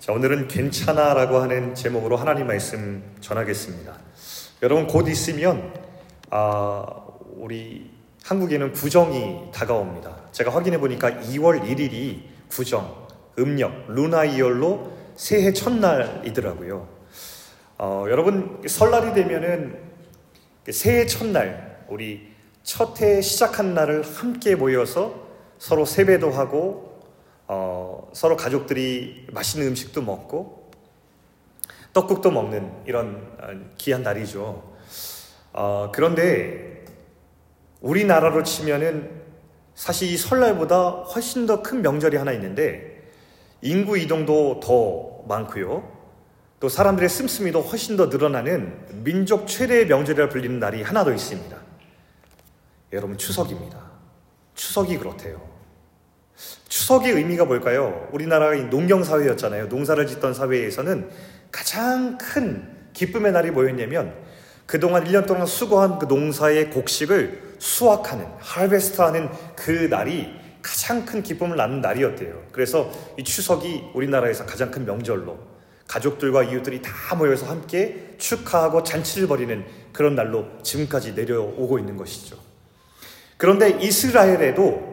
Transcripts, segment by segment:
자, 오늘은 괜찮아 라고 하는 제목으로 하나님 말씀 전하겠습니다. 여러분 곧 있으면 아, 우리 한국에는 구정이 다가옵니다. 제가 확인해 보니까 2월 1일이 구정, 음력, 루나이얼로 새해 첫날이더라고요. 어, 여러분 설날이 되면은 새해 첫날 우리 첫 해 시작한 날을 함께 모여서 서로 세배도 하고 어, 서로 가족들이 맛있는 음식도 먹고 떡국도 먹는 이런 어, 귀한 날이죠. 어, 그런데 우리나라로 치면은 사실 이 설날보다 훨씬 더 큰 명절이 하나 있는데 인구 이동도 더 많고요. 또 사람들의 씀씀이도 훨씬 더 늘어나는 민족 최대의 명절이라 불리는 날이 하나 더 있습니다. 여러분 추석입니다. 추석이 그렇대요. 추석의 의미가 뭘까요? 우리나라가 농경 사회였잖아요. 농사를 짓던 사회에서는 가장 큰 기쁨의 날이 뭐였냐면 그동안 1년 동안 수고한 그 농사의 곡식을 수확하는, 하베스트하는 그 날이 가장 큰 기쁨을 낳는 날이었대요. 그래서 이 추석이 우리나라에서 가장 큰 명절로 가족들과 이웃들이 다 모여서 함께 축하하고 잔치를 벌이는 그런 날로 지금까지 내려오고 있는 것이죠. 그런데 이스라엘에도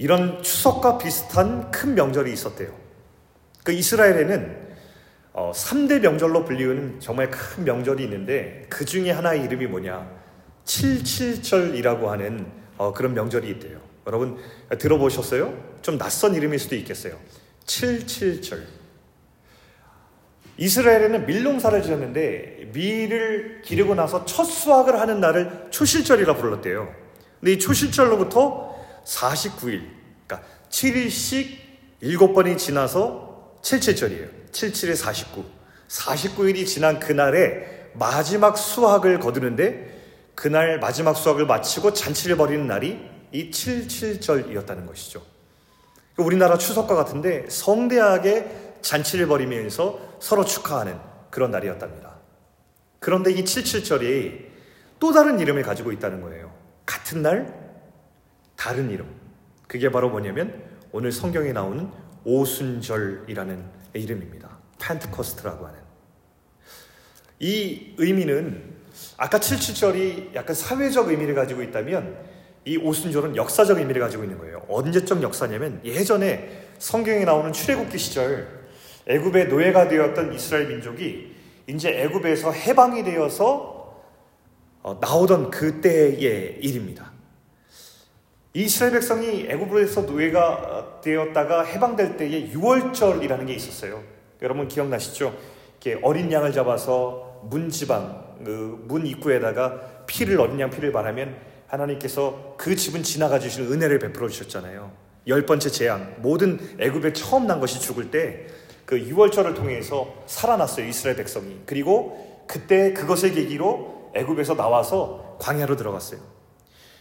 이런 추석과 비슷한 큰 명절이 있었대요. 그 이스라엘에는 어, 3대 명절로 불리우는 정말 큰 명절이 있는데 그 중에 하나의 이름이 뭐냐? 77절이라고 하는 어, 그런 명절이 있대요. 여러분 들어보셨어요? 좀 낯선 이름일 수도 있겠어요. 77절. 이스라엘에는 밀농사를 지었는데 밀을 기르고 나서 첫 수확을 하는 날을 초실절이라 불렀대요. 근데 이 초실절로부터 49일, 그러니까 7일씩 7번이 지나서 77절이에요. 77에 49. 49일이 지난 그날에 마지막 수학을 거두는데 그날 마지막 수학을 마치고 잔치를 벌이는 날이 이 77절이었다는 것이죠. 우리나라 추석과 같은데 성대하게 잔치를 벌이면서 서로 축하하는 그런 날이었답니다. 그런데 이 77절이 또 다른 이름을 가지고 있다는 거예요. 같은 날, 다른 이름. 그게 바로 뭐냐면 오늘 성경에 나오는 오순절이라는 이름입니다. 펜트코스트라고 하는. 이 의미는 아까 77절이 약간 사회적 의미를 가지고 있다면 이 오순절은 역사적 의미를 가지고 있는 거예요. 언제적 역사냐면 예전에 성경에 나오는 출애굽기 시절 애굽의 노예가 되었던 이스라엘 민족이 이제 애굽에서 해방이 되어서 어, 나오던 그때의 일입니다. 이스라엘 백성이 애굽에서 노예가 되었다가 해방될 때에 6월절이라는 게 있었어요. 여러분 기억나시죠? 이렇게 어린 양을 잡아서 문 지방 그 문 입구에다가 피를 어린 양 피를 바라면 하나님께서 그 집은 지나가 주실 은혜를 베풀어 주셨잖아요. 열 번째 재앙 모든 애굽에 처음 난 것이 죽을 때 그 6월절을 통해서 살아났어요 이스라엘 백성이. 그리고 그때 그것을 계기로 애굽에서 나와서 광야로 들어갔어요.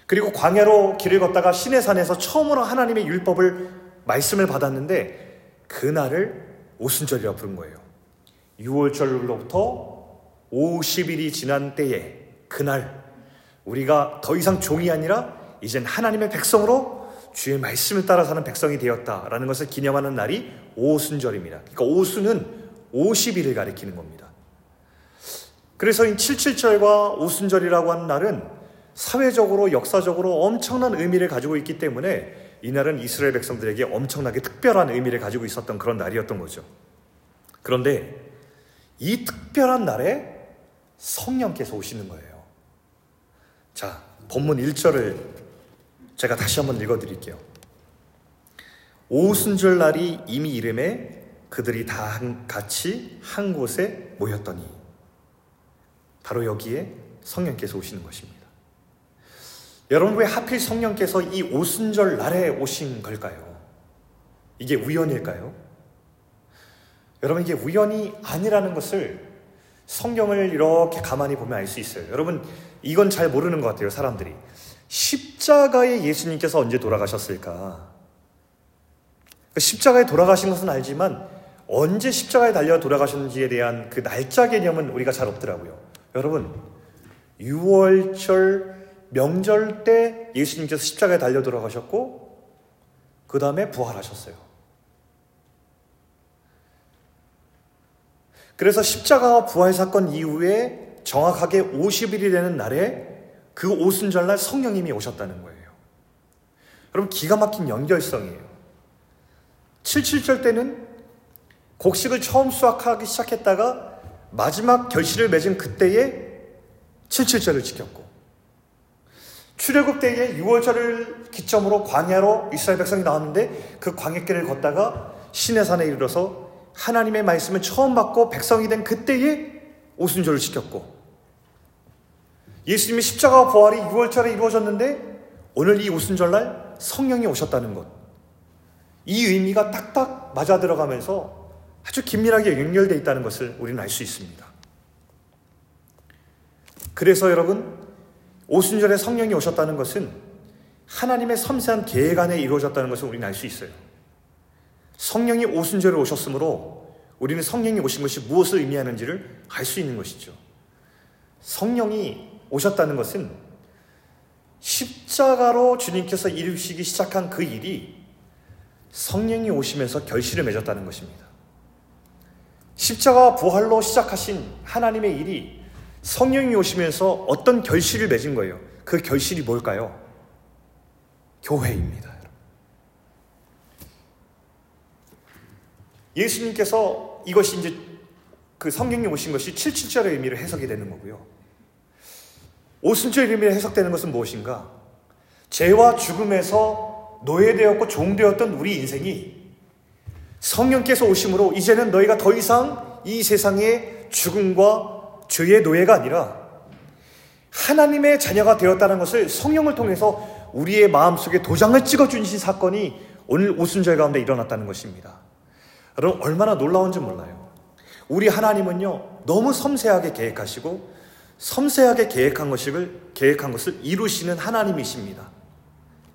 그리고 광야로 길을 걷다가 시내산에서 처음으로 하나님의 율법을 말씀을 받았는데 그날을 오순절이라고 부른 거예요. 6월절로부터 50일이 지난 때에 그날 우리가 더 이상 종이 아니라 이젠 하나님의 백성으로 주의 말씀을 따라 사는 백성이 되었다라는 것을 기념하는 날이 오순절입니다. 그러니까 오순은 50일을 가리키는 겁니다. 그래서 이 77절과 오순절이라고 하는 날은 사회적으로 역사적으로 엄청난 의미를 가지고 있기 때문에 이날은 이스라엘 백성들에게 엄청나게 특별한 의미를 가지고 있었던 그런 날이었던 거죠. 그런데 이 특별한 날에 성령께서 오시는 거예요. 자, 본문 1절을 제가 다시 한번 읽어 드릴게요. 오순절 날이 이미 이름에 그들이 다 같이 한 곳에 모였더니 바로 여기에 성령께서 오시는 것입니다. 여러분 왜 하필 성령께서 이 오순절 날에 오신 걸까요? 이게 우연일까요? 여러분 이게 우연이 아니라는 것을 성경을 이렇게 가만히 보면 알 수 있어요. 여러분 이건 잘 모르는 것 같아요 사람들이 십자가에 예수님께서 언제 돌아가셨을까? 그 십자가에 돌아가신 것은 알지만 언제 십자가에 달려 돌아가셨는지에 대한 그 날짜 개념은 우리가 잘 없더라고요. 여러분 6월절 명절 때 예수님께서 십자가에 달려 돌아가셨고 그 다음에 부활하셨어요. 그래서 십자가와 부활 사건 이후에 정확하게 50일이 되는 날에 그 오순절날 성령님이 오셨다는 거예요. 여러분 기가 막힌 연결성이에요. 77절 때는 곡식을 처음 수확하기 시작했다가 마지막 결실을 맺은 그때에 77절을 지켰고 출애굽 때에 6월절을 기점으로 광야로 이스라엘 백성이 나왔는데 그 광야길을 걷다가 시내산에 이르러서 하나님의 말씀을 처음 받고 백성이 된 그때에 오순절을 지켰고 예수님의 십자가와 부활이 6월절에 이루어졌는데 오늘 이 오순절날 성령이 오셨다는 것. 이 의미가 딱딱 맞아 들어가면서 아주 긴밀하게 연결되어 있다는 것을 우리는 알 수 있습니다. 그래서 여러분, 오순절에 성령이 오셨다는 것은 하나님의 섬세한 계획 안에 이루어졌다는 것을 우리는 알 수 있어요. 성령이 오순절에 오셨으므로 우리는 성령이 오신 것이 무엇을 의미하는지를 알 수 있는 것이죠. 성령이 오셨다는 것은 십자가로 주님께서 이루시기 시작한 그 일이 성령이 오시면서 결실을 맺었다는 것입니다. 십자가 부활로 시작하신 하나님의 일이 성령이 오시면서 어떤 결실을 맺은 거예요. 그 결실이 뭘까요? 교회입니다. 예수님께서 이것이 이제 그 성령이 오신 것이 77절의 의미를 해석이 되는 거고요. 오순절 의미로 해석되는 것은 무엇인가? 죄와 죽음에서 노예되었고 종되었던 우리 인생이 성령께서 오심으로 이제는 너희가 더 이상 이 세상의 죽음과 죄의 노예가 아니라 하나님의 자녀가 되었다는 것을 성령을 통해서 우리의 마음속에 도장을 찍어주신 사건이 오늘 오순절 가운데 일어났다는 것입니다. 여러분, 얼마나 놀라운지 몰라요. 우리 하나님은요, 너무 섬세하게 계획하시고 섬세하게 계획한 것을, 계획한 것을 이루시는 하나님이십니다.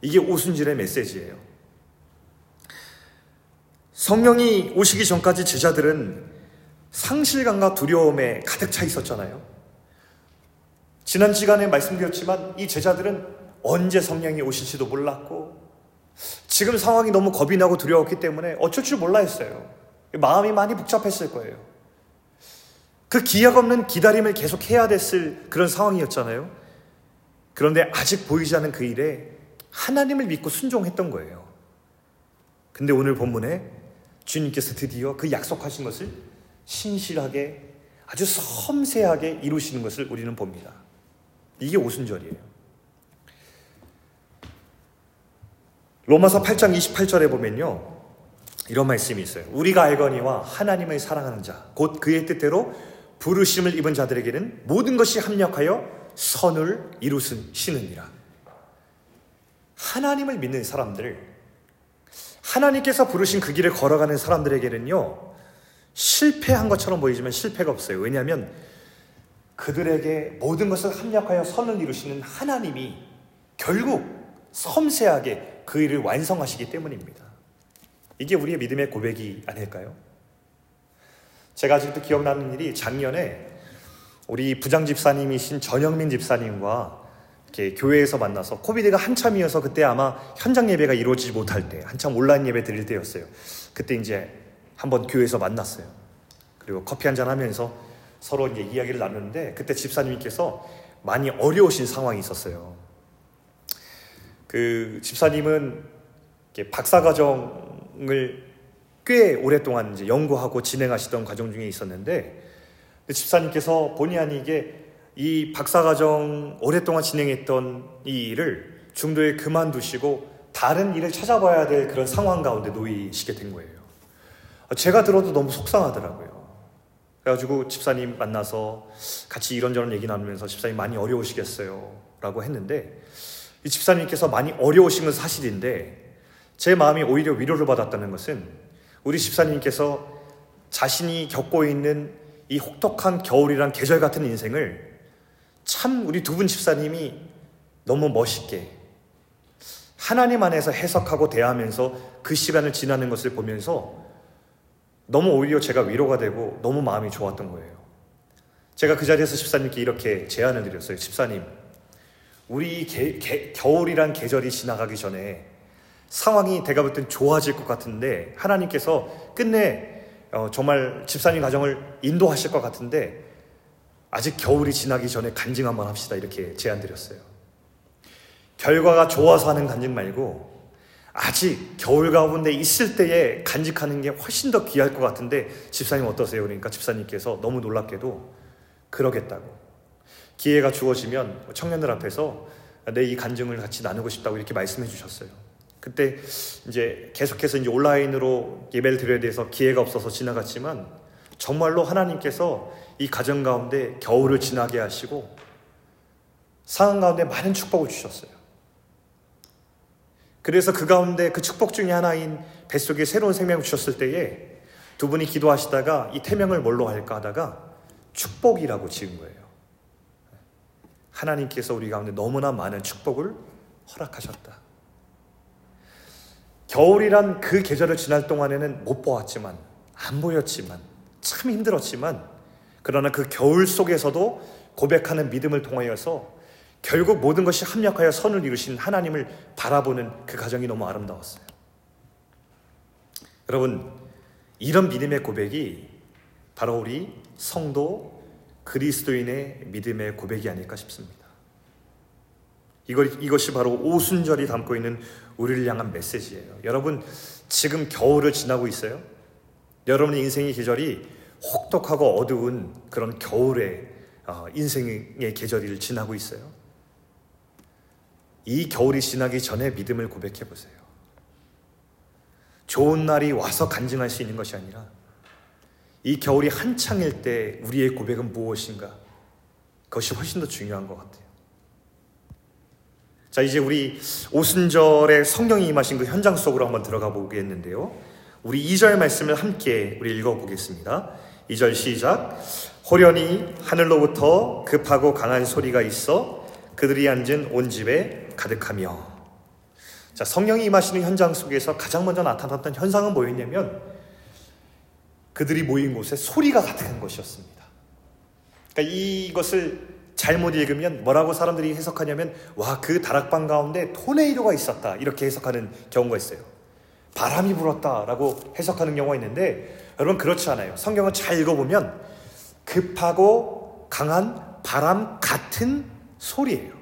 이게 오순절의 메시지예요. 성령이 오시기 전까지 제자들은 상실감과 두려움에 가득 차 있었잖아요. 지난 시간에 말씀드렸지만 이 제자들은 언제 성령이 오실지도 몰랐고 지금 상황이 너무 겁이 나고 두려웠기 때문에 어쩔 줄 몰라 했어요. 마음이 많이 복잡했을 거예요. 그 기약 없는 기다림을 계속 해야 됐을 그런 상황이었잖아요. 그런데 아직 보이지 않는 그 일에 하나님을 믿고 순종했던 거예요. 근데 오늘 본문에 주님께서 드디어 그 약속하신 것을 신실하게 아주 섬세하게 이루시는 것을 우리는 봅니다. 이게 오순절이에요. 로마서 8장 28절에 보면요. 이런 말씀이 있어요. 우리가 알거니와 하나님을 사랑하는 자, 곧 그의 뜻대로 부르심을 입은 자들에게는 모든 것이 합력하여 선을 이루시느니라. 하나님을 믿는 사람들, 하나님께서 부르신 그 길을 걸어가는 사람들에게는요, 실패한 것처럼 보이지만 실패가 없어요. 왜냐하면 그들에게 모든 것을 합력하여 선을 이루시는 하나님이 결국 섬세하게 그 일을 완성하시기 때문입니다. 이게 우리의 믿음의 고백이 아닐까요? 제가 아직도 기억나는 일이 작년에 우리 부장 집사님이신 전영민 집사님과 이렇게 교회에서 만나서 코비드가 한참이어서 그때 아마 현장 예배가 이루어지지 못할 때 한참 온라인 예배 드릴 때였어요. 그때 이제 한번 교회에서 만났어요. 그리고 커피 한 잔 하면서 서로 이제 이야기를 나누는데 그때 집사님께서 많이 어려우신 상황이 있었어요. 그 집사님은 박사과정을 꽤 오랫동안 이제 연구하고 진행하시던 과정 중에 있었는데 집사님께서 본의 아니게 이 박사과정 오랫동안 진행했던 이 일을 중도에 그만두시고 다른 일을 찾아봐야 될 그런 상황 가운데 놓이시게 된 거예요. 제가 들어도 너무 속상하더라고요. 그래가지고 집사님 만나서 같이 이런저런 얘기 나누면서 집사님 많이 어려우시겠어요. 라고 했는데 이 집사님께서 많이 어려우신 건 사실인데 제 마음이 오히려 위로를 받았다는 것은 우리 집사님께서 자신이 겪고 있는 이 혹독한 겨울이란 계절 같은 인생을 참 우리 두 분 집사님이 너무 멋있게 하나님 안에서 해석하고 대하면서 그 시간을 지나는 것을 보면서 너무 오히려 제가 위로가 되고 너무 마음이 좋았던 거예요. 제가 그 자리에서 집사님께 이렇게 제안을 드렸어요. 집사님, 우리 게, 게, 겨울이란 계절이 지나가기 전에 상황이 내가 볼 땐 좋아질 것 같은데 하나님께서 끝내 어, 정말 집사님 가정을 인도하실 것 같은데 아직 겨울이 지나기 전에 간증 한번 합시다 이렇게 제안 드렸어요. 결과가 좋아서 하는 간증 말고 아직 겨울 가운데 있을 때에 간직하는 게 훨씬 더 귀할 것 같은데 집사님 어떠세요? 그러니까 집사님께서 너무 놀랍게도 그러겠다고 기회가 주어지면 청년들 앞에서 내 이 간증을 같이 나누고 싶다고 이렇게 말씀해 주셨어요. 그때 이제 계속해서 이제 온라인으로 예배를 드려야 돼서 기회가 없어서 지나갔지만 정말로 하나님께서 이 가정 가운데 겨울을 지나게 하시고 상황 가운데 많은 축복을 주셨어요. 그래서 그 가운데 그 축복 중에 하나인 뱃속에 새로운 생명을 주셨을 때에 두 분이 기도하시다가 이 태명을 뭘로 할까 하다가 축복이라고 지은 거예요. 하나님께서 우리 가운데 너무나 많은 축복을 허락하셨다. 겨울이란 그 계절을 지날 동안에는 못 보았지만, 안 보였지만, 참 힘들었지만, 그러나 그 겨울 속에서도 고백하는 믿음을 통하여서 결국 모든 것이 합력하여 선을 이루신 하나님을 바라보는 그 가정이 너무 아름다웠어요. 여러분, 이런 믿음의 고백이 바로 우리 성도 그리스도인의 믿음의 고백이 아닐까 싶습니다. 이것, 이것이 바로 오순절이 담고 있는 우리를 향한 메시지예요. 여러분, 지금 겨울을 지나고 있어요? 여러분의 인생의 계절이 혹독하고 어두운 그런 겨울의 어, 인생의 계절을 지나고 있어요. 이 겨울이 지나기 전에 믿음을 고백해 보세요. 좋은 날이 와서 간증할 수 있는 것이 아니라 이 겨울이 한창일 때 우리의 고백은 무엇인가? 그것이 훨씬 더 중요한 것 같아요. 자, 이제 우리 오순절에 성령이 임하신 그 현장 속으로 한번 들어가 보겠는데요. 우리 2절 말씀을 함께 우리 읽어 보겠습니다. 2절 시작. 호련히 하늘로부터 급하고 강한 소리가 있어 그들이 앉은 온 집에 가득하며. 자, 성령이 임하시는 현장 속에서 가장 먼저 나타났던 현상은 뭐였냐면 그들이 모인 곳에 소리가 가득한 것이었습니다. 그러니까 이것을 잘못 읽으면 뭐라고 사람들이 해석하냐면 와 그 다락방 가운데 토네이도가 있었다 이렇게 해석하는 경우가 있어요. 바람이 불었다라고 해석하는 경우가 있는데 여러분 그렇지 않아요. 성경을 잘 읽어보면 급하고 강한 바람 같은 소리예요.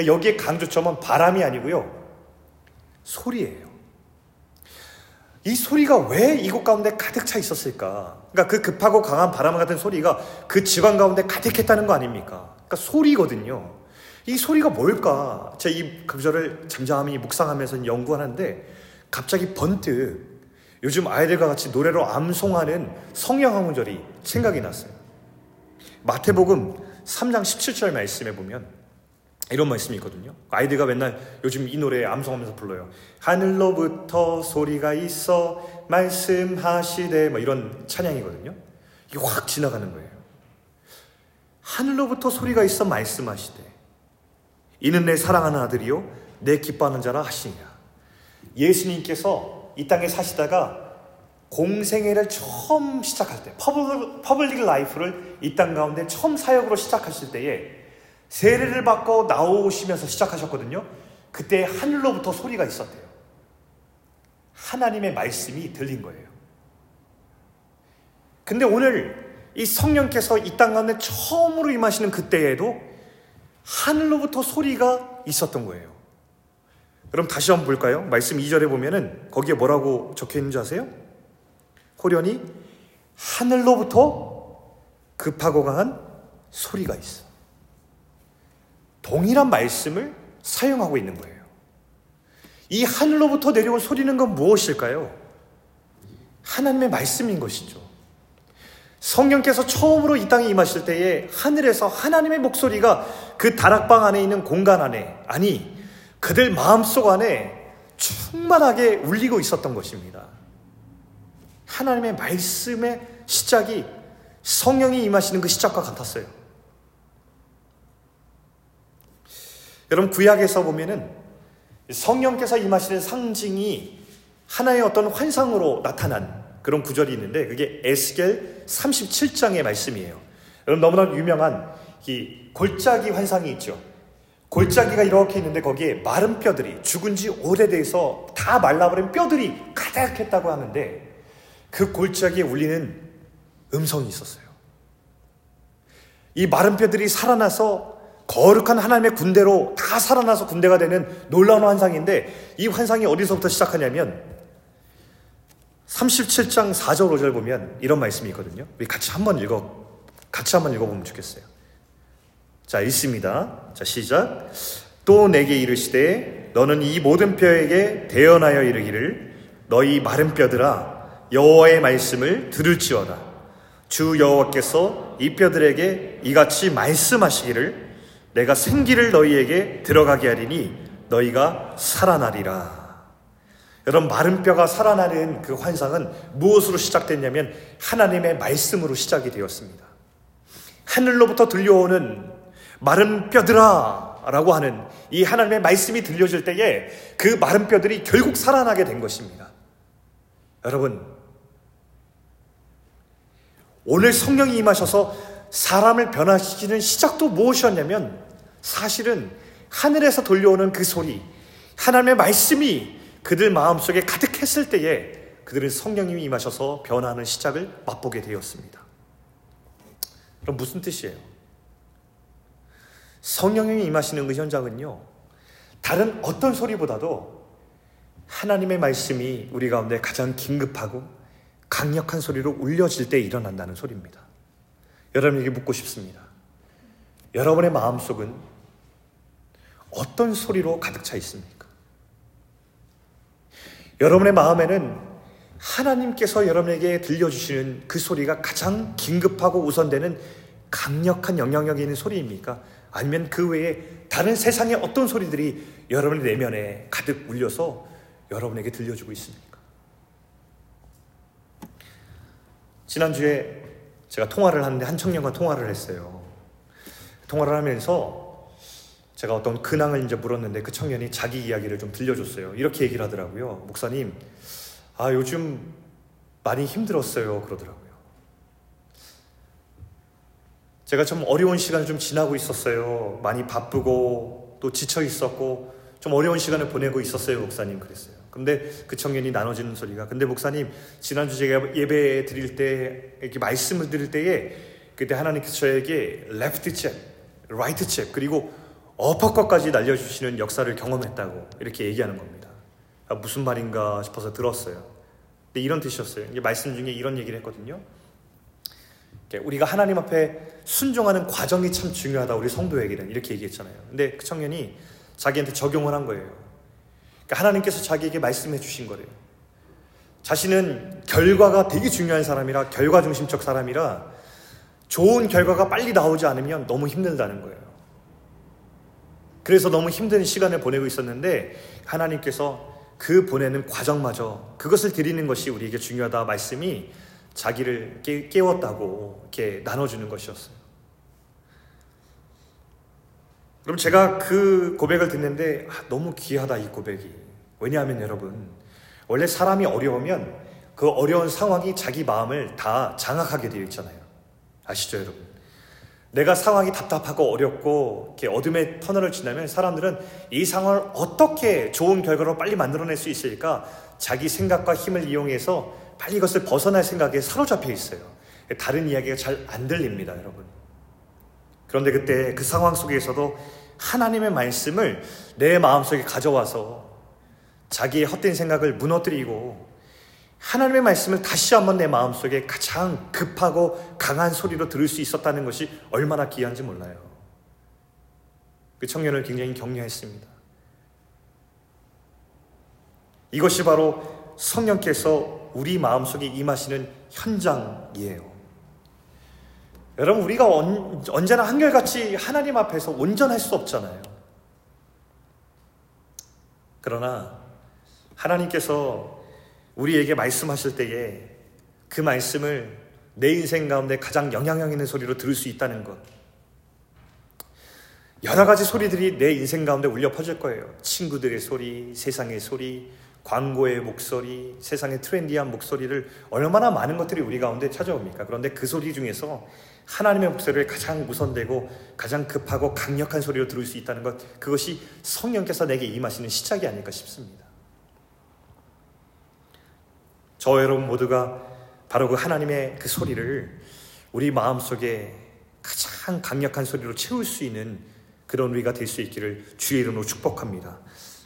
그러니까 여기에 강조점은 바람이 아니고요. 소리예요. 이 소리가 왜 이곳 가운데 가득 차 있었을까? 그러니까 그 급하고 강한 바람 같은 소리가 그 지방 가운데 가득했다는 거 아닙니까? 그러니까 소리거든요. 이 소리가 뭘까? 제가 이 구절을 잠잠히 묵상하면서 연구하는데 갑자기 번뜩 요즘 아이들과 같이 노래로 암송하는 성령 항문절이 생각이 났어요. 마태복음 3장 17절 말씀에 보면 이런 말씀이 있거든요. 아이들과 맨날 요즘 이 노래 암송하면서 불러요. 하늘로부터 소리가 있어 말씀하시되 뭐 이런 찬양이거든요. 이게 확 지나가는 거예요. 하늘로부터 소리가 있어 말씀하시되 이는 내 사랑하는 아들이요 내 기뻐하는 자라 하시니라. 예수님께서 이 땅에 사시다가 공생애를 처음 시작할 때 public life를 이 땅 가운데 처음 사역으로 시작하실 때에 세례를 받고 나오시면서 시작하셨거든요. 그때 하늘로부터 소리가 있었대요. 하나님의 말씀이 들린 거예요. 근데 오늘 이 성령께서 이 땅 가운데 처음으로 임하시는 그때에도 하늘로부터 소리가 있었던 거예요. 그럼 다시 한번 볼까요? 말씀 2절에 보면은 거기에 뭐라고 적혀 있는지 아세요? 호련히 하늘로부터 급하고 강한 소리가 있어. 동일한 말씀을 사용하고 있는 거예요. 이 하늘로부터 내려온 소리는 건 무엇일까요? 하나님의 말씀인 것이죠. 성령께서 처음으로 이 땅에 임하실 때에 하늘에서 하나님의 목소리가 그 다락방 안에 있는 공간 안에, 아니, 그들 마음속 안에 충만하게 울리고 있었던 것입니다. 하나님의 말씀의 시작이 성령이 임하시는 그 시작과 같았어요. 여러분 구약에서 보면은 성령께서 임하시는 상징이 하나의 어떤 환상으로 나타난 그런 구절이 있는데 그게 에스겔 37장의 말씀이에요. 여러분 너무나 유명한 이 골짜기 환상이 있죠. 골짜기가 이렇게 있는데 거기에 마른 뼈들이 죽은 지 오래돼서 다 말라버린 뼈들이 가득했다고 하는데 그 골짜기에 울리는 음성이 있었어요. 이 마른 뼈들이 살아나서 거룩한 하나님의 군대로 다 살아나서 군대가 되는 놀라운 환상인데 이 환상이 어디서부터 시작하냐면 37장 4절 5절 보면 이런 말씀이 있거든요. 우리 같이 한번 읽어 같이 한번 읽어보면 좋겠어요. 자, 읽습니다. 자, 시작. 또 내게 이르시되 너는 이 모든 뼈에게 대언하여 이르기를 너희 마른 뼈들아 여호와의 말씀을 들을지어다. 주 여호와께서 이 뼈들에게 이같이 말씀하시기를 내가 생기를 너희에게 들어가게 하리니 너희가 살아나리라. 여러분 마른 뼈가 살아나는 그 환상은 무엇으로 시작됐냐면 하나님의 말씀으로 시작이 되었습니다. 하늘로부터 들려오는 마른 뼈들아 라고 하는 이 하나님의 말씀이 들려질 때에 그 마른 뼈들이 결국 살아나게 된 것입니다. 여러분, 오늘 성령이 임하셔서 사람을 변화시키는 시작도 무엇이었냐면 사실은 하늘에서 들려오는 그 소리, 하나님의 말씀이 그들 마음속에 가득했을 때에 그들은 성령님이 임하셔서 변화하는 시작을 맛보게 되었습니다. 그럼 무슨 뜻이에요? 성령님이 임하시는 그 현장은요, 다른 어떤 소리보다도 하나님의 말씀이 우리 가운데 가장 긴급하고 강력한 소리로 울려질 때 일어난다는 소리입니다. 여러분에게 묻고 싶습니다. 여러분의 마음속은 어떤 소리로 가득 차 있습니까? 여러분의 마음에는 하나님께서 여러분에게 들려주시는 그 소리가 가장 긴급하고 우선되는 강력한 영향력이 있는 소리입니까? 아니면 그 외에 다른 세상의 어떤 소리들이 여러분의 내면에 가득 울려서 여러분에게 들려주고 있습니까? 지난주에 제가 통화를 하는데 한 청년과 통화를 했어요. 통화를 하면서 제가 어떤 근황을 이제 물었는데 그 청년이 자기 이야기를 좀 들려줬어요. 이렇게 얘기를 하더라고요. 목사님, 아, 요즘 많이 힘들었어요. 그러더라고요. 제가 좀 어려운 시간을 좀 지나고 있었어요. 많이 바쁘고 또 지쳐 있었고 좀 어려운 시간을 보내고 있었어요. 목사님 그랬어요. 근데 그 청년이 나눠지는 소리가 근데 목사님 지난주 제가 예배 드릴 때 이렇게 말씀을 드릴 때에 그때 하나님께서 저에게 레프트 잽, 라이트 잽 그리고 어퍼컷까지 날려주시는 역사를 경험했다고 이렇게 얘기하는 겁니다. 아, 무슨 말인가 싶어서 들었어요. 근데 이런 뜻이었어요. 이게 말씀 중에 이런 얘기를 했거든요. 우리가 하나님 앞에 순종하는 과정이 참 중요하다. 우리 성도에게는 이렇게 얘기했잖아요. 근데 그 청년이 자기한테 적용을 한 거예요. 그러니까 하나님께서 자기에게 말씀해 주신 거래요. 자신은 결과가 되게 중요한 사람이라 결과 중심적 사람이라 좋은 결과가 빨리 나오지 않으면 너무 힘들다는 거예요. 그래서 너무 힘든 시간을 보내고 있었는데 하나님께서 그 보내는 과정마저 그것을 드리는 것이 우리에게 중요하다 말씀이 자기를 깨, 웠다고 이렇게 나눠주는 것이었어요. 그럼 제가 그 고백을 듣는데 아, 너무 귀하다 이 고백이. 왜냐하면 여러분 원래 사람이 어려우면 그 어려운 상황이 자기 마음을 다 장악하게 되어 있잖아요. 아시죠 여러분? 내가 상황이 답답하고 어렵고 이렇게 어둠의 터널을 지나면 사람들은 이 상황을 어떻게 좋은 결과로 빨리 만들어낼 수 있을까 자기 생각과 힘을 이용해서 빨리 이것을 벗어날 생각에 사로잡혀 있어요. 다른 이야기가 잘 안 들립니다, 여러분. 그런데 그때 그 상황 속에서도 하나님의 말씀을 내 마음속에 가져와서 자기의 헛된 생각을 무너뜨리고 하나님의 말씀을 다시 한번 내 마음속에 가장 급하고 강한 소리로 들을 수 있었다는 것이 얼마나 귀한지 몰라요. 그 청년을 굉장히 격려했습니다. 이것이 바로 성령께서 우리 마음속에 임하시는 현장이에요. 여러분, 우리가 언, 언제나 한결같이 하나님 앞에서 온전할 수 없잖아요. 그러나 하나님께서 우리에게 말씀하실 때에 그 말씀을 내 인생 가운데 가장 영향력 있는 소리로 들을 수 있다는 것. 여러 가지 소리들이 내 인생 가운데 울려 퍼질 거예요. 친구들의 소리, 세상의 소리, 광고의 목소리, 세상의 트렌디한 목소리를 얼마나 많은 것들이 우리 가운데 찾아옵니까? 그런데 그 소리 중에서 하나님의 목소리를 가장 우선되고 가장 급하고 강력한 소리로 들을 수 있다는 것, 그것이 성령께서 내게 임하시는 시작이 아닐까 싶습니다. 저 여러분 모두가 바로 그 하나님의 그 소리를 우리 마음속에 가장 강력한 소리로 채울 수 있는 그런 우리가 될 수 있기를 주의 이름으로 축복합니다.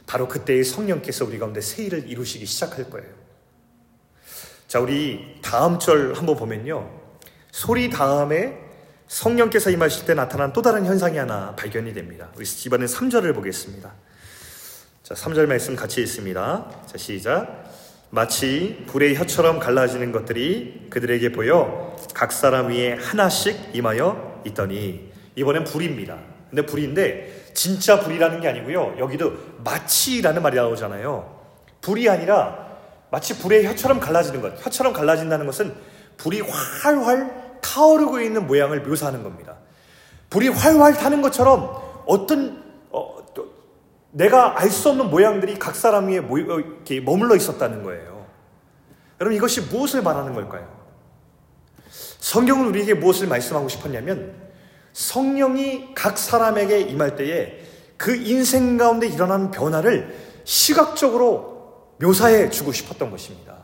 바로 그때의 성령께서 우리 가운데 새 일을 이루시기 시작할 거예요. 자, 우리 다음 절 한번 보면요. 소리 다음에 성령께서 임하실 때 나타난 또 다른 현상이 하나 발견이 됩니다. 우리 이번엔 3절을 보겠습니다. 자, 3절 말씀 같이 읽습니다. 자, 시작. 마치 불의 혀처럼 갈라지는 것들이 그들에게 보여 각 사람 위에 하나씩 임하여 있더니 이번엔 불입니다. 근데 불인데 진짜 불이라는 게 아니고요. 여기도 마치라는 말이 나오잖아요. 불이 아니라 마치 불의 혀처럼 갈라지는 것. 혀처럼 갈라진다는 것은 불이 활활 타오르고 있는 모양을 묘사하는 겁니다. 불이 활활 타는 것처럼 어떤 어, 내가 알 수 없는 모양들이 각 사람 위에 모, 어, 이렇게 머물러 있었다는 거예요. 여러분 이것이 무엇을 말하는 걸까요? 성경은 우리에게 무엇을 말씀하고 싶었냐면 성령이 각 사람에게 임할 때에 그 인생 가운데 일어나는 변화를 시각적으로 묘사해 주고 싶었던 것입니다.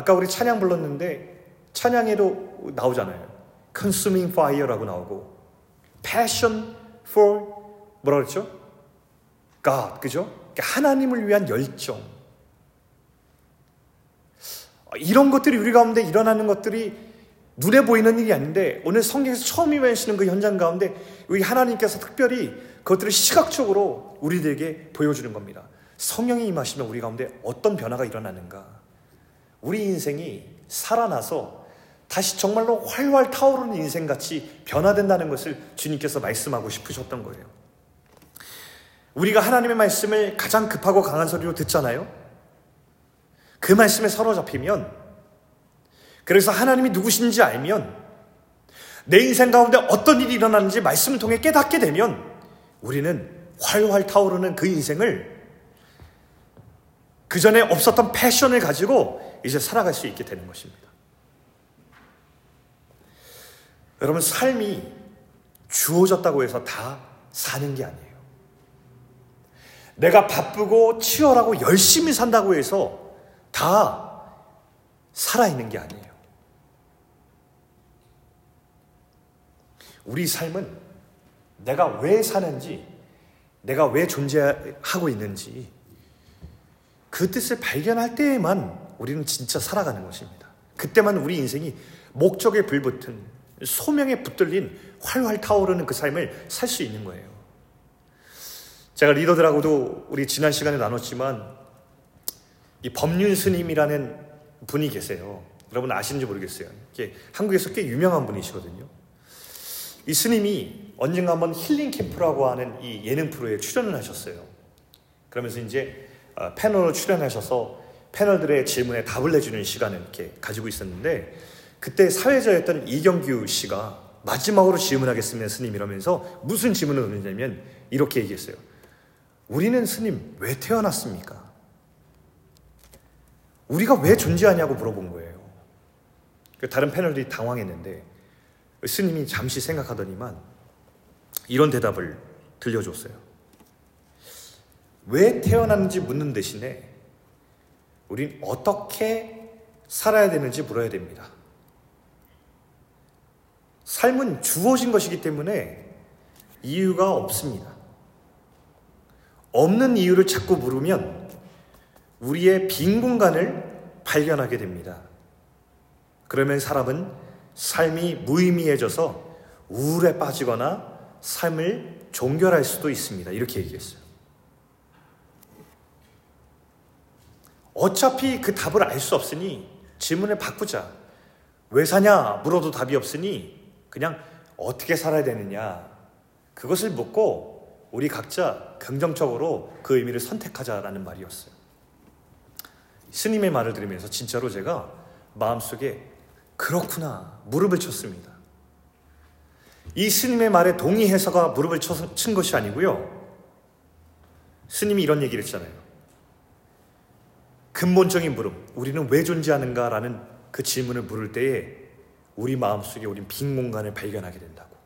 아까 우리 찬양 불렀는데 찬양에도 나오잖아요. Consuming Fire라고 나오고 Passion for 뭐라 그랬죠? God, 그죠? 그러니까 하나님을 위한 열정. 이런 것들이 우리 가운데 일어나는 것들이 눈에 보이는 일이 아닌데 오늘 성경에서 처음 임하시는 그 현장 가운데 우리 하나님께서 특별히 그것들을 시각적으로 우리들에게 보여주는 겁니다. 성령이 임하시면 우리 가운데 어떤 변화가 일어나는가? 우리 인생이 살아나서 다시 정말로 활활 타오르는 인생같이 변화된다는 것을 주님께서 말씀하고 싶으셨던 거예요. 우리가 하나님의 말씀을 가장 급하고 강한 소리로 듣잖아요? 그 말씀에 사로잡히면 그래서 하나님이 누구신지 알면 내 인생 가운데 어떤 일이 일어나는지 말씀을 통해 깨닫게 되면 우리는 활활 타오르는 그 인생을 그 전에 없었던 패션을 가지고 이제 살아갈 수 있게 되는 것입니다. 여러분, 삶이 주어졌다고 해서 다 사는 게 아니에요. 내가 바쁘고 치열하고 열심히 산다고 해서 다 살아있는 게 아니에요. 우리 삶은 내가 왜 사는지, 내가 왜 존재하고 있는지 그 뜻을 발견할 때에만 우리는 진짜 살아가는 것입니다. 그때만 우리 인생이 목적에 불붙은 소명에 붙들린 활활 타오르는 그 삶을 살 수 있는 거예요. 제가 리더들하고도 우리 지난 시간에 나눴지만 이 법륜 스님이라는 분이 계세요. 여러분 아시는지 모르겠어요. 한국에서 꽤 유명한 분이시거든요. 이 스님이 언젠가 한번 힐링 캠프라고 하는 이 예능 프로에 출연을 하셨어요. 그러면서 이제 어, 패널로 출연하셔서 패널들의 질문에 답을 내주는 시간을 이렇게 가지고 있었는데 그때 사회자였던 이경규 씨가 마지막으로 질문하겠습니다, 스님 이러면서 무슨 질문을 던졌냐면 이렇게 얘기했어요. 우리는 스님 왜 태어났습니까? 우리가 왜 존재하냐고 물어본 거예요. 그 다른 패널들이 당황했는데 스님이 잠시 생각하더니만 이런 대답을 들려줬어요. 왜 태어났는지 묻는 대신에 우린 어떻게 살아야 되는지 물어야 됩니다. 삶은 주어진 것이기 때문에 이유가 없습니다. 없는 이유를 자꾸 물으면 우리의 빈 공간을 발견하게 됩니다. 그러면 사람은 삶이 무의미해져서 우울에 빠지거나 삶을 종결할 수도 있습니다. 이렇게 얘기했어요. 어차피 그 답을 알 수 없으니 질문을 바꾸자. 왜 사냐? 물어도 답이 없으니 그냥 어떻게 살아야 되느냐. 그것을 묻고 우리 각자 긍정적으로 그 의미를 선택하자라는 말이었어요. 스님의 말을 들으면서 진짜로 제가 마음속에 그렇구나. 무릎을 쳤습니다. 이 스님의 말에 동의해서가 무릎을 친 것이 아니고요. 스님이 이런 얘기를 했잖아요. 근본적인 물음, 우리는 왜 존재하는가라는 그 질문을 물을 때에 우리 마음속에 우린 빈 공간을 발견하게 된다고.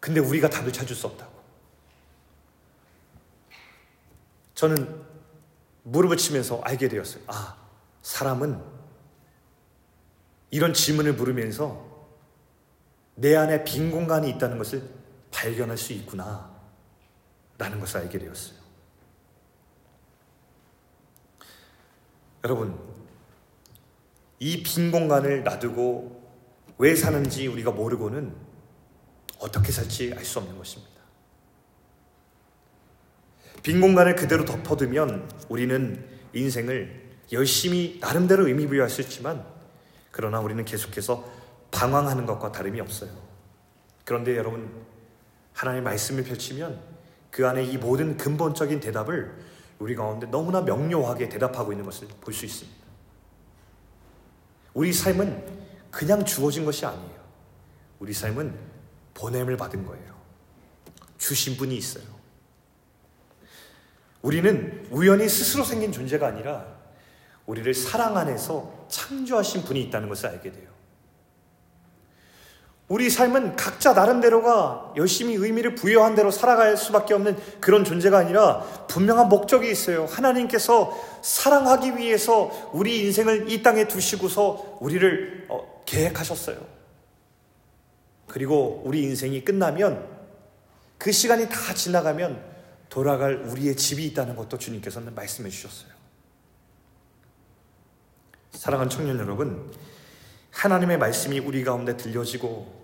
근데 우리가 답을 찾을 수 없다고. 저는 무릎을 치면서 알게 되었어요. 아, 사람은 이런 질문을 물으면서 내 안에 빈 공간이 있다는 것을 발견할 수 있구나. 라는 것을 알게 되었어요. 여러분, 이 빈 공간을 놔두고 왜 사는지 우리가 모르고는 어떻게 살지 알 수 없는 것입니다. 빈 공간을 그대로 덮어두면 우리는 인생을 열심히 나름대로 의미 부여할 수 있지만 그러나 우리는 계속해서 방황하는 것과 다름이 없어요. 그런데 여러분 하나님의 말씀을 펼치면 그 안에 이 모든 근본적인 대답을 우리 가운데 너무나 명료하게 대답하고 있는 것을 볼 수 있습니다. 우리 삶은 그냥 주어진 것이 아니에요. 우리 삶은 보냄을 받은 거예요. 주신 분이 있어요. 우리는 우연히 스스로 생긴 존재가 아니라 우리를 사랑 안에서 창조하신 분이 있다는 것을 알게 돼요. 우리 삶은 각자 나름대로가 열심히 의미를 부여한 대로 살아갈 수밖에 없는 그런 존재가 아니라 분명한 목적이 있어요. 하나님께서 사랑하기 위해서 우리 인생을 이 땅에 두시고서 우리를 어, 계획하셨어요. 그리고 우리 인생이 끝나면 그 시간이 다 지나가면 돌아갈 우리의 집이 있다는 것도 주님께서는 말씀해 주셨어요. 사랑하는 청년 여러분, 하나님의 말씀이 우리 가운데 들려지고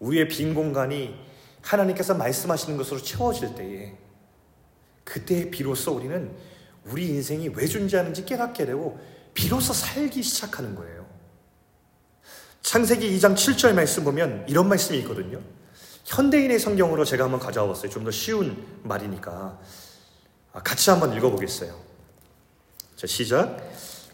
우리의 빈 공간이 하나님께서 말씀하시는 것으로 채워질 때에 그때 비로소 우리는 우리 인생이 왜 존재하는지 깨닫게 되고 비로소 살기 시작하는 거예요. 창세기 2장 7절 말씀 보면 이런 말씀이 있거든요. 현대인의 성경으로 제가 한번 가져와봤어요. 좀 더 쉬운 말이니까. 아, 같이 한번 읽어보겠어요. 자, 시작.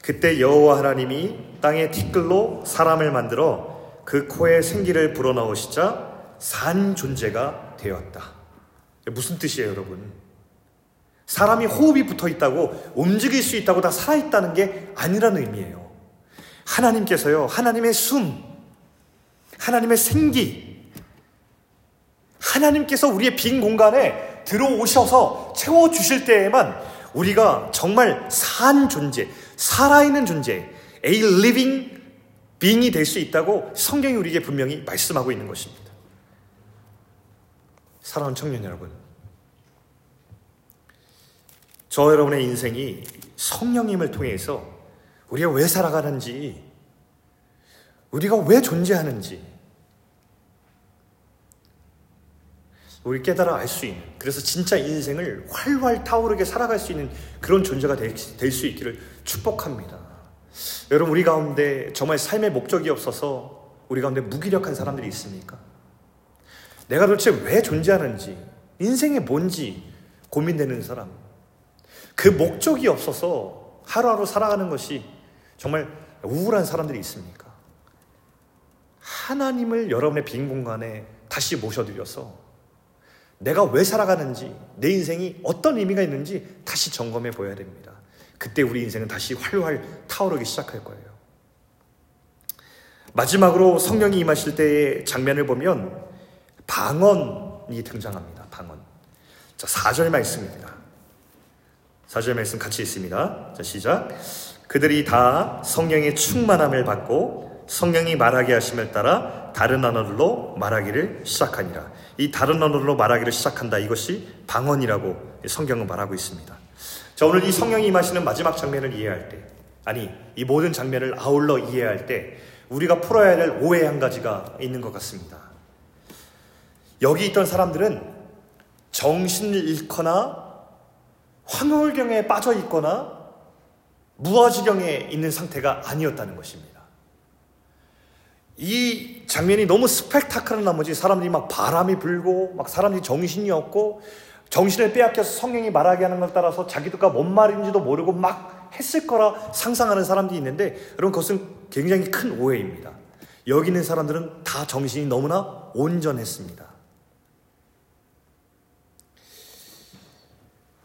그때 여호와 하나님이 땅의 티끌로 사람을 만들어 그 코에 생기를 불어넣으시자 산 존재가 되었다. 무슨 뜻이에요, 여러분? 사람이 호흡이 붙어 있다고 움직일 수 있다고 다 살아있다는 게 아니라는 의미예요. 하나님께서요, 하나님의 숨, 하나님의 생기, 하나님께서 우리의 빈 공간에 들어오셔서 채워주실 때에만 우리가 정말 산 존재, 살아있는 존재, a living being이 될 수 있다고 성경이 우리에게 분명히 말씀하고 있는 것입니다. 사랑하는 청년 여러분, 저 여러분의 인생이 성령님을 통해서 우리가 왜 살아가는지, 우리가 왜 존재하는지, 우리 깨달아 알 수 있는 그래서 진짜 인생을 활활 타오르게 살아갈 수 있는 그런 존재가 될 수 있기를 축복합니다. 여러분 우리 가운데 정말 삶의 목적이 없어서 우리 가운데 무기력한 사람들이 있습니까? 내가 도대체 왜 존재하는지 인생이 뭔지 고민되는 사람 그 목적이 없어서 하루하루 살아가는 것이 정말 우울한 사람들이 있습니까? 하나님을 여러분의 빈 공간에 다시 모셔드려서 내가 왜 살아가는지, 내 인생이 어떤 의미가 있는지 다시 점검해 보여야 됩니다. 그때 우리 인생은 다시 활활 타오르기 시작할 거예요. 마지막으로 성령이 임하실 때의 장면을 보면 방언이 등장합니다. 방언. 자, 4절 말씀입니다. 4절 말씀 같이 있습니다. 자, 시작. 그들이 다 성령의 충만함을 받고 성령이 말하게 하심을 따라 다른 언어로 말하기를 시작하니라. 이 다른 언어로 말하기를 시작한다. 이것이 방언이라고 성경은 말하고 있습니다. 자, 오늘 이 성령이 임하시는 마지막 장면을 이해할 때, 아니, 이 모든 장면을 아울러 이해할 때, 우리가 풀어야 될 오해 한 가지가 있는 것 같습니다. 여기 있던 사람들은 정신을 잃거나 황홀경에 빠져 있거나 무아지경에 있는 상태가 아니었다는 것입니다. 이 장면이 너무 스펙타클한 나머지 사람들이 막 바람이 불고 막 사람들이 정신이 없고 정신을 빼앗겨서 성령이 말하게 하는 걸 따라서 자기도가 뭔 말인지도 모르고 막 했을 거라 상상하는 사람들이 있는데 여러분 그것은 굉장히 큰 오해입니다. 여기 있는 사람들은 다 정신이 너무나 온전했습니다.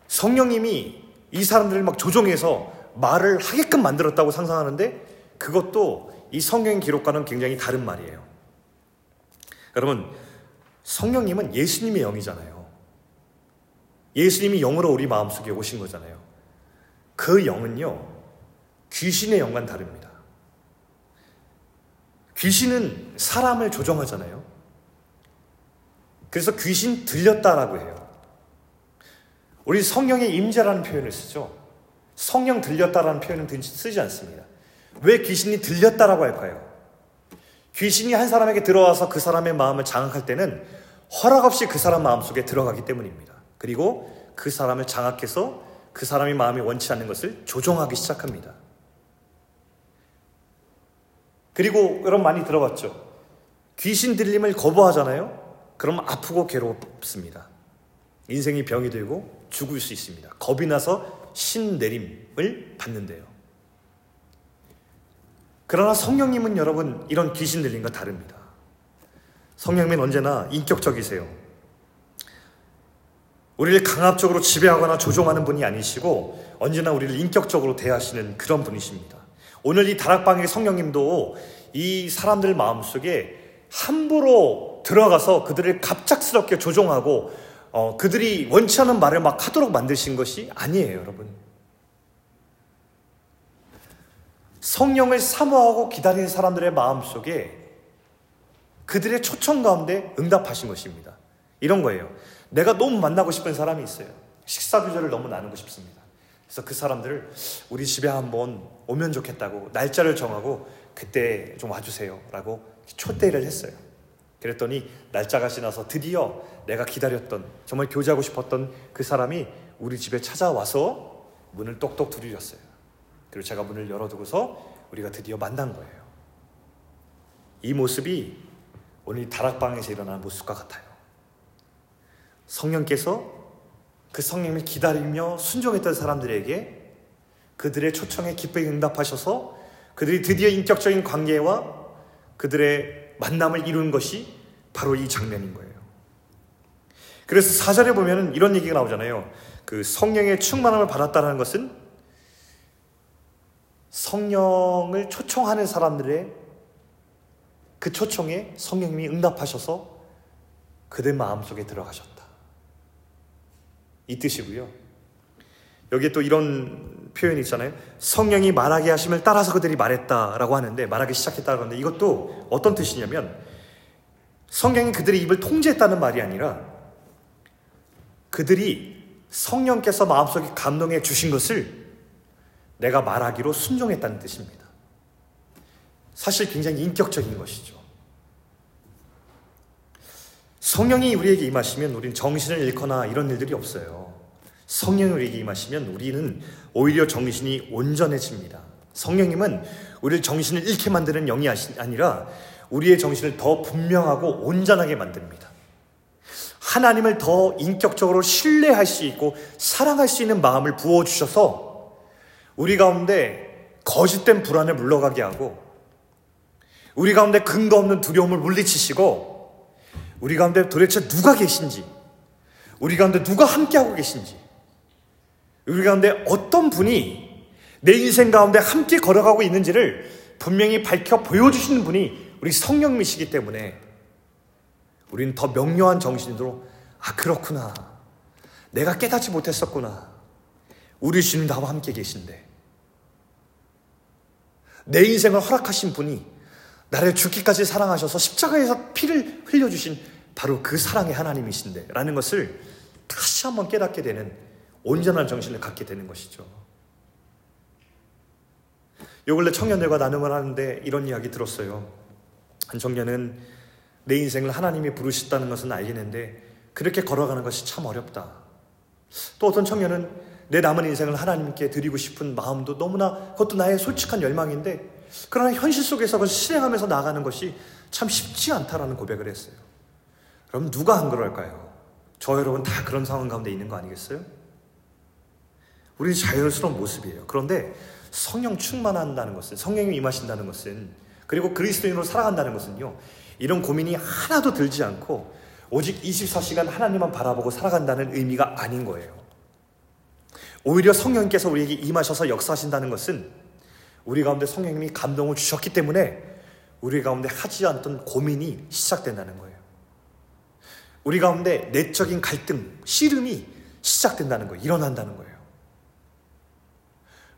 성령님이 이 사람들을 막 조종해서 말을 하게끔 만들었다고 상상하는데 그것도 이 성경 기록과는 굉장히 다른 말이에요. 여러분, 성령님은 예수님의 영이잖아요. 예수님이 영으로 우리 마음속에 오신 거잖아요. 그 영은요, 귀신의 영과는 다릅니다. 귀신은 사람을 조종하잖아요. 그래서 귀신 들렸다라고 해요. 우리 성령의 임재라는 표현을 쓰죠. 성령 들렸다라는 표현은 쓰지 않습니다. 왜 귀신이 들렸다라고 할까요? 귀신이 한 사람에게 들어와서 그 사람의 마음을 장악할 때는 허락 없이 그 사람 마음속에 들어가기 때문입니다. 그리고 그 사람을 장악해서 그 사람의 마음이 원치 않는 것을 조종하기 시작합니다. 그리고 여러분 많이 들어봤죠? 귀신 들림을 거부하잖아요? 그럼 아프고 괴롭습니다. 인생이 병이 되고 죽을 수 있습니다. 겁이 나서 신내림을 받는데요. 그러나 성령님은 여러분 이런 귀신 들림과 다릅니다. 성령님은 언제나 인격적이세요. 우리를 강압적으로 지배하거나 조종하는 분이 아니시고 언제나 우리를 인격적으로 대하시는 그런 분이십니다. 오늘 이 다락방의 성령님도 이 사람들 마음속에 함부로 들어가서 그들을 갑작스럽게 조종하고 어, 그들이 원치 않은 말을 막 하도록 만드신 것이 아니에요, 여러분. 성령을 사모하고 기다리는 사람들의 마음 속에 그들의 초청 가운데 응답하신 것입니다. 이런 거예요. 내가 너무 만나고 싶은 사람이 있어요. 식사 규제를 너무 나누고 싶습니다. 그래서 그 사람들을 우리 집에 한번 오면 좋겠다고 날짜를 정하고 그때 좀 와주세요. 라고 초대를 했어요. 그랬더니 날짜가 지나서 드디어 내가 기다렸던 정말 교제하고 싶었던 그 사람이 우리 집에 찾아와서 문을 똑똑 두드렸어요. 그리고 제가 문을 열어두고서 우리가 드디어 만난 거예요. 이 모습이 오늘 다락방에서 일어난 모습과 같아요. 성령께서 그 성령을 기다리며 순종했던 사람들에게 그들의 초청에 기쁘게 응답하셔서 그들이 드디어 인격적인 관계와 그들의 만남을 이루는 것이 바로 이 장면인 거예요. 그래서 사절에 보면 이런 얘기가 나오잖아요. 그 성령의 충만함을 받았다는 것은 성령을 초청하는 사람들의 그 초청에 성령님이 응답하셔서 그들 마음속에 들어가셨다. 이 뜻이고요. 여기에 또 이런 표현이 있잖아요. 성령이 말하게 하심을 따라서 그들이 말했다라고 하는데 말하기 시작했다고 하는데 이것도 어떤 뜻이냐면 성령이 그들의 입을 통제했다는 말이 아니라 그들이 성령께서 마음속에 감동해 주신 것을 내가 말하기로 순종했다는 뜻입니다. 사실 굉장히 인격적인 것이죠. 성령이 우리에게 임하시면 우리는 정신을 잃거나 이런 일들이 없어요. 성령이 우리에게 임하시면 우리는 오히려 정신이 온전해집니다. 성령님은 우리를 정신을 잃게 만드는 영이 아니라 우리의 정신을 더 분명하고 온전하게 만듭니다. 하나님을 더 인격적으로 신뢰할 수 있고 사랑할 수 있는 마음을 부어주셔서 우리 가운데 거짓된 불안을 물러가게 하고 우리 가운데 근거 없는 두려움을 물리치시고 우리 가운데 도대체 누가 계신지 우리 가운데 누가 함께하고 계신지 우리 가운데 어떤 분이 내 인생 가운데 함께 걸어가고 있는지를 분명히 밝혀 보여주시는 분이 우리 성령님이시기 때문에 우리는 더 명료한 정신으로 아 그렇구나. 내가 깨닫지 못했었구나. 우리 주님 나와 함께 계신데. 내 인생을 허락하신 분이 나를 죽기까지 사랑하셔서 십자가에서 피를 흘려주신 바로 그 사랑의 하나님이신데 라는 것을 다시 한번 깨닫게 되는 온전한 정신을 갖게 되는 것이죠. 요 근래 청년들과 나눔을 하는데 이런 이야기 들었어요. 한 청년은 내 인생을 하나님이 부르셨다는 것은 알겠는데 그렇게 걸어가는 것이 참 어렵다. 또 어떤 청년은 내 남은 인생을 하나님께 드리고 싶은 마음도 너무나 그것도 나의 솔직한 열망인데 그러나 현실 속에서 그걸 실행하면서 나가는 것이 참 쉽지 않다라는 고백을 했어요. 그럼 누가 한 그럴까요? 저 여러분 다 그런 상황 가운데 있는 거 아니겠어요? 우리 자연스러운 모습이에요. 그런데 성령 충만한다는 것은 성령이 임하신다는 것은 그리고 그리스도인으로 살아간다는 것은요. 이런 고민이 하나도 들지 않고 오직 24시간 하나님만 바라보고 살아간다는 의미가 아닌 거예요. 오히려 성령께서 우리에게 임하셔서 역사하신다는 것은 우리 가운데 성령님이 감동을 주셨기 때문에 우리 가운데 하지 않던 고민이 시작된다는 거예요. 우리 가운데 내적인 갈등, 씨름이 시작된다는 거예요. 일어난다는 거예요.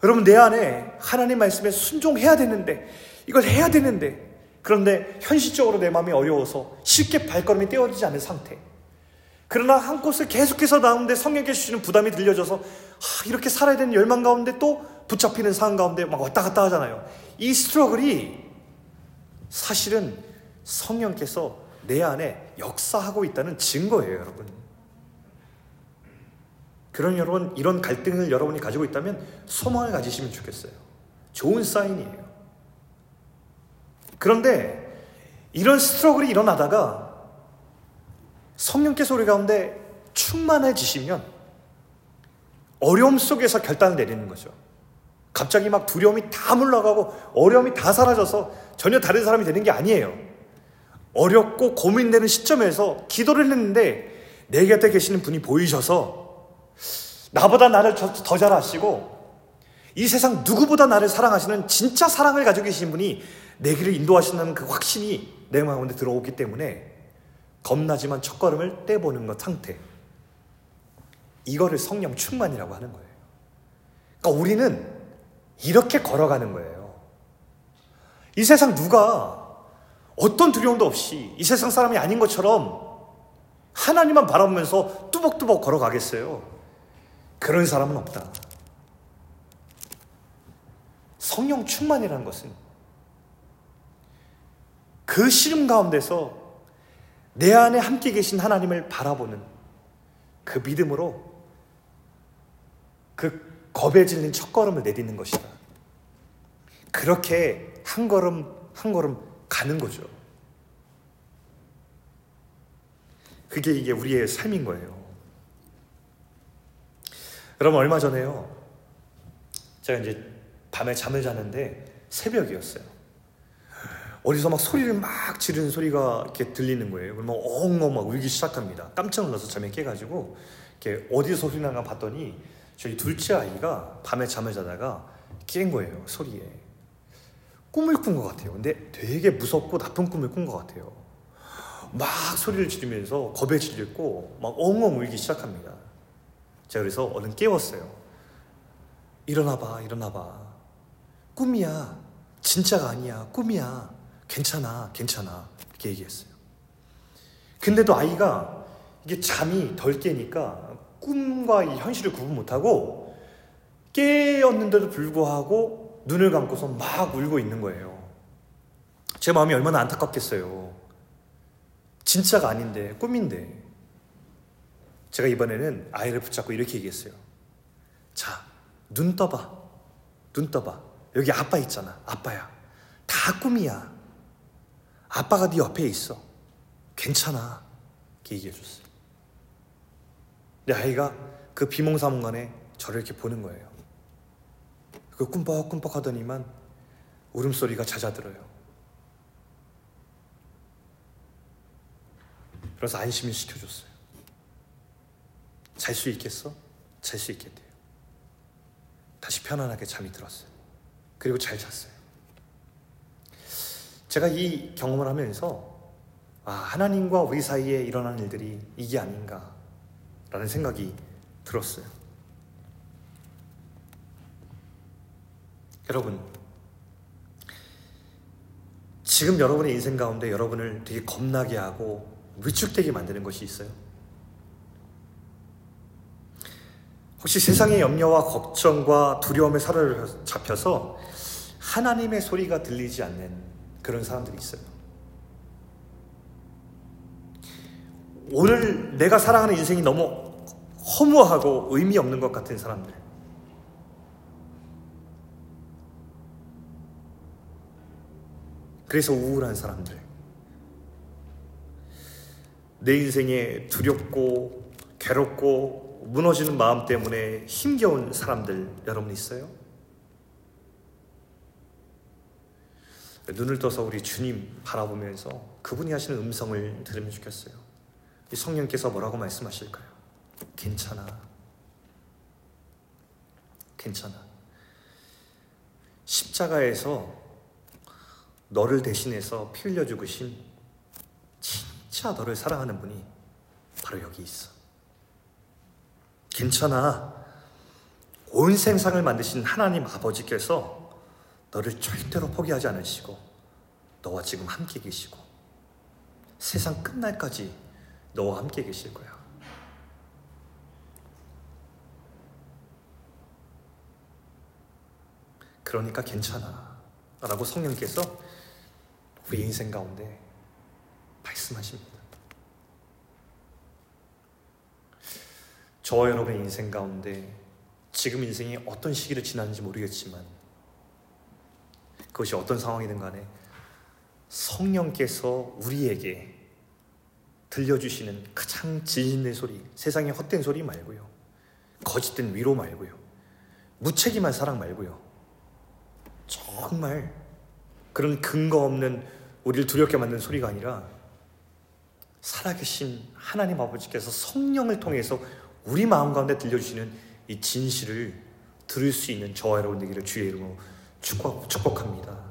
여러분, 내 안에 하나님 말씀에 순종해야 되는데, 이걸 해야 되는데, 그런데 현실적으로 내 마음이 어려워서 쉽게 발걸음이 떼어지지 않는 상태. 그러나 한 곳을 계속해서 나오는데 성령께 주시는 부담이 들려져서 아, 이렇게 살아야 되는 열망 가운데 또 붙잡히는 상황 가운데 막 왔다 갔다 하잖아요. 이 스트러글이 사실은 성령께서 내 안에 역사하고 있다는 증거예요, 여러분. 그런 여러분, 이런 갈등을 여러분이 가지고 있다면 소망을 가지시면 좋겠어요. 좋은 사인이에요. 그런데 이런 스트러글이 일어나다가 성령께서 우리 가운데 충만해지시면 어려움 속에서 결단을 내리는 거죠. 갑자기 막 두려움이 다 물러가고 어려움이 다 사라져서 전혀 다른 사람이 되는 게 아니에요. 어렵고 고민되는 시점에서 기도를 했는데 내 곁에 계시는 분이 보이셔서 나보다 나를 더 잘 아시고 이 세상 누구보다 나를 사랑하시는 진짜 사랑을 가지고 계신 분이 내 길을 인도하신다는 그 확신이 내 마음에 들어오기 때문에 겁나지만 첫걸음을 떼보는 것 상태. 이거를 성령 충만이라고 하는 거예요. 그러니까 우리는 이렇게 걸어가는 거예요. 이 세상 누가 어떤 두려움도 없이 이 세상 사람이 아닌 것처럼 하나님만 바라보면서 뚜벅뚜벅 걸어가겠어요. 그런 사람은 없다. 성령 충만이라는 것은 그 시름 가운데서 내 안에 함께 계신 하나님을 바라보는 그 믿음으로 그 겁에 질린 첫 걸음을 내딛는 것이다. 그렇게 한 걸음 한 걸음 가는 거죠. 그게 이게 우리의 삶인 거예요. 여러분 얼마 전에요. 제가 이제 밤에 잠을 자는데 새벽이었어요. 어디서 막 소리를 막 지르는 소리가 이렇게 들리는 거예요. 그러면 엉엉 막 울기 시작합니다. 깜짝 놀라서 잠에 깨가지고 이렇게 어디서 소리 나가 봤더니 저희 둘째 아이가 밤에 잠을 자다가 깬 거예요. 소리에. 꿈을 꾼 것 같아요. 근데 되게 무섭고 나쁜 꿈을 꾼 것 같아요. 막 소리를 지르면서 겁에 질렸고 막 엉엉 울기 시작합니다. 제가 그래서 얼른 깨웠어요. 일어나봐, 일어나봐. 꿈이야. 진짜가 아니야. 꿈이야. 괜찮아. 괜찮아. 이렇게 얘기했어요. 근데도 아이가 이게 잠이 덜 깨니까 꿈과 이 현실을 구분 못하고 깨었는데도 불구하고 눈을 감고서 막 울고 있는 거예요. 제 마음이 얼마나 안타깝겠어요. 진짜가 아닌데, 꿈인데. 제가 이번에는 아이를 붙잡고 이렇게 얘기했어요. 자, 눈 떠봐. 눈 떠봐. 여기 아빠 있잖아. 아빠야. 다 꿈이야. 아빠가 네 옆에 있어. 괜찮아. 이렇게 얘기해 줬어요. 내 아이가 그 비몽사몽간에 저를 이렇게 보는 거예요. 그 꿈뻑꿈뻑 하더니만 울음소리가 잦아들어요. 그래서 안심을 시켜줬어요. 잘 수 있겠어? 잘 수 있겠대요. 다시 편안하게 잠이 들었어요. 그리고 잘 잤어요. 제가 이 경험을 하면서 아, 하나님과 우리 사이에 일어나는 일들이 이게 아닌가라는 생각이 들었어요. 여러분, 지금 여러분의 인생 가운데 여러분을 되게 겁나게 하고 위축되게 만드는 것이 있어요. 혹시 세상의 염려와 걱정과 두려움에 사로잡혀서 하나님의 소리가 들리지 않는 그런 사람들이 있어요. 오늘 내가 살아가는 인생이 너무 허무하고 의미 없는 것 같은 사람들. 그래서 우울한 사람들. 내 인생에 두렵고 괴롭고 무너지는 마음 때문에 힘겨운 사람들 여러분 있어요? 눈을 떠서 우리 주님 바라보면서 그분이 하시는 음성을 들으면 좋겠어요. 이 성령께서 뭐라고 말씀하실까요? 괜찮아. 괜찮아. 십자가에서 너를 대신해서 피 흘려 죽으신 진짜 너를 사랑하는 분이 바로 여기 있어. 괜찮아. 온 생상을 만드신 하나님 아버지께서 너를 절대로 포기하지 않으시고 너와 지금 함께 계시고 세상 끝날까지 너와 함께 계실 거야. 그러니까 괜찮아. 라고 성령께서 우리 인생 가운데 말씀하십니다. 저와 여러분의 인생 가운데 지금 인생이 어떤 시기를 지났는지 모르겠지만 그것이 어떤 상황이든 간에 성령께서 우리에게 들려주시는 가장 진실된 소리, 세상의 헛된 소리 말고요. 거짓된 위로 말고요. 무책임한 사랑 말고요. 정말 그런 근거 없는 우리를 두렵게 만드는 소리가 아니라 살아계신 하나님 아버지께서 성령을 통해서 우리 마음 가운데 들려주시는 이 진실을 들을 수 있는 저와 여러분 되기를 주의 이름으로 축복, 축복합니다.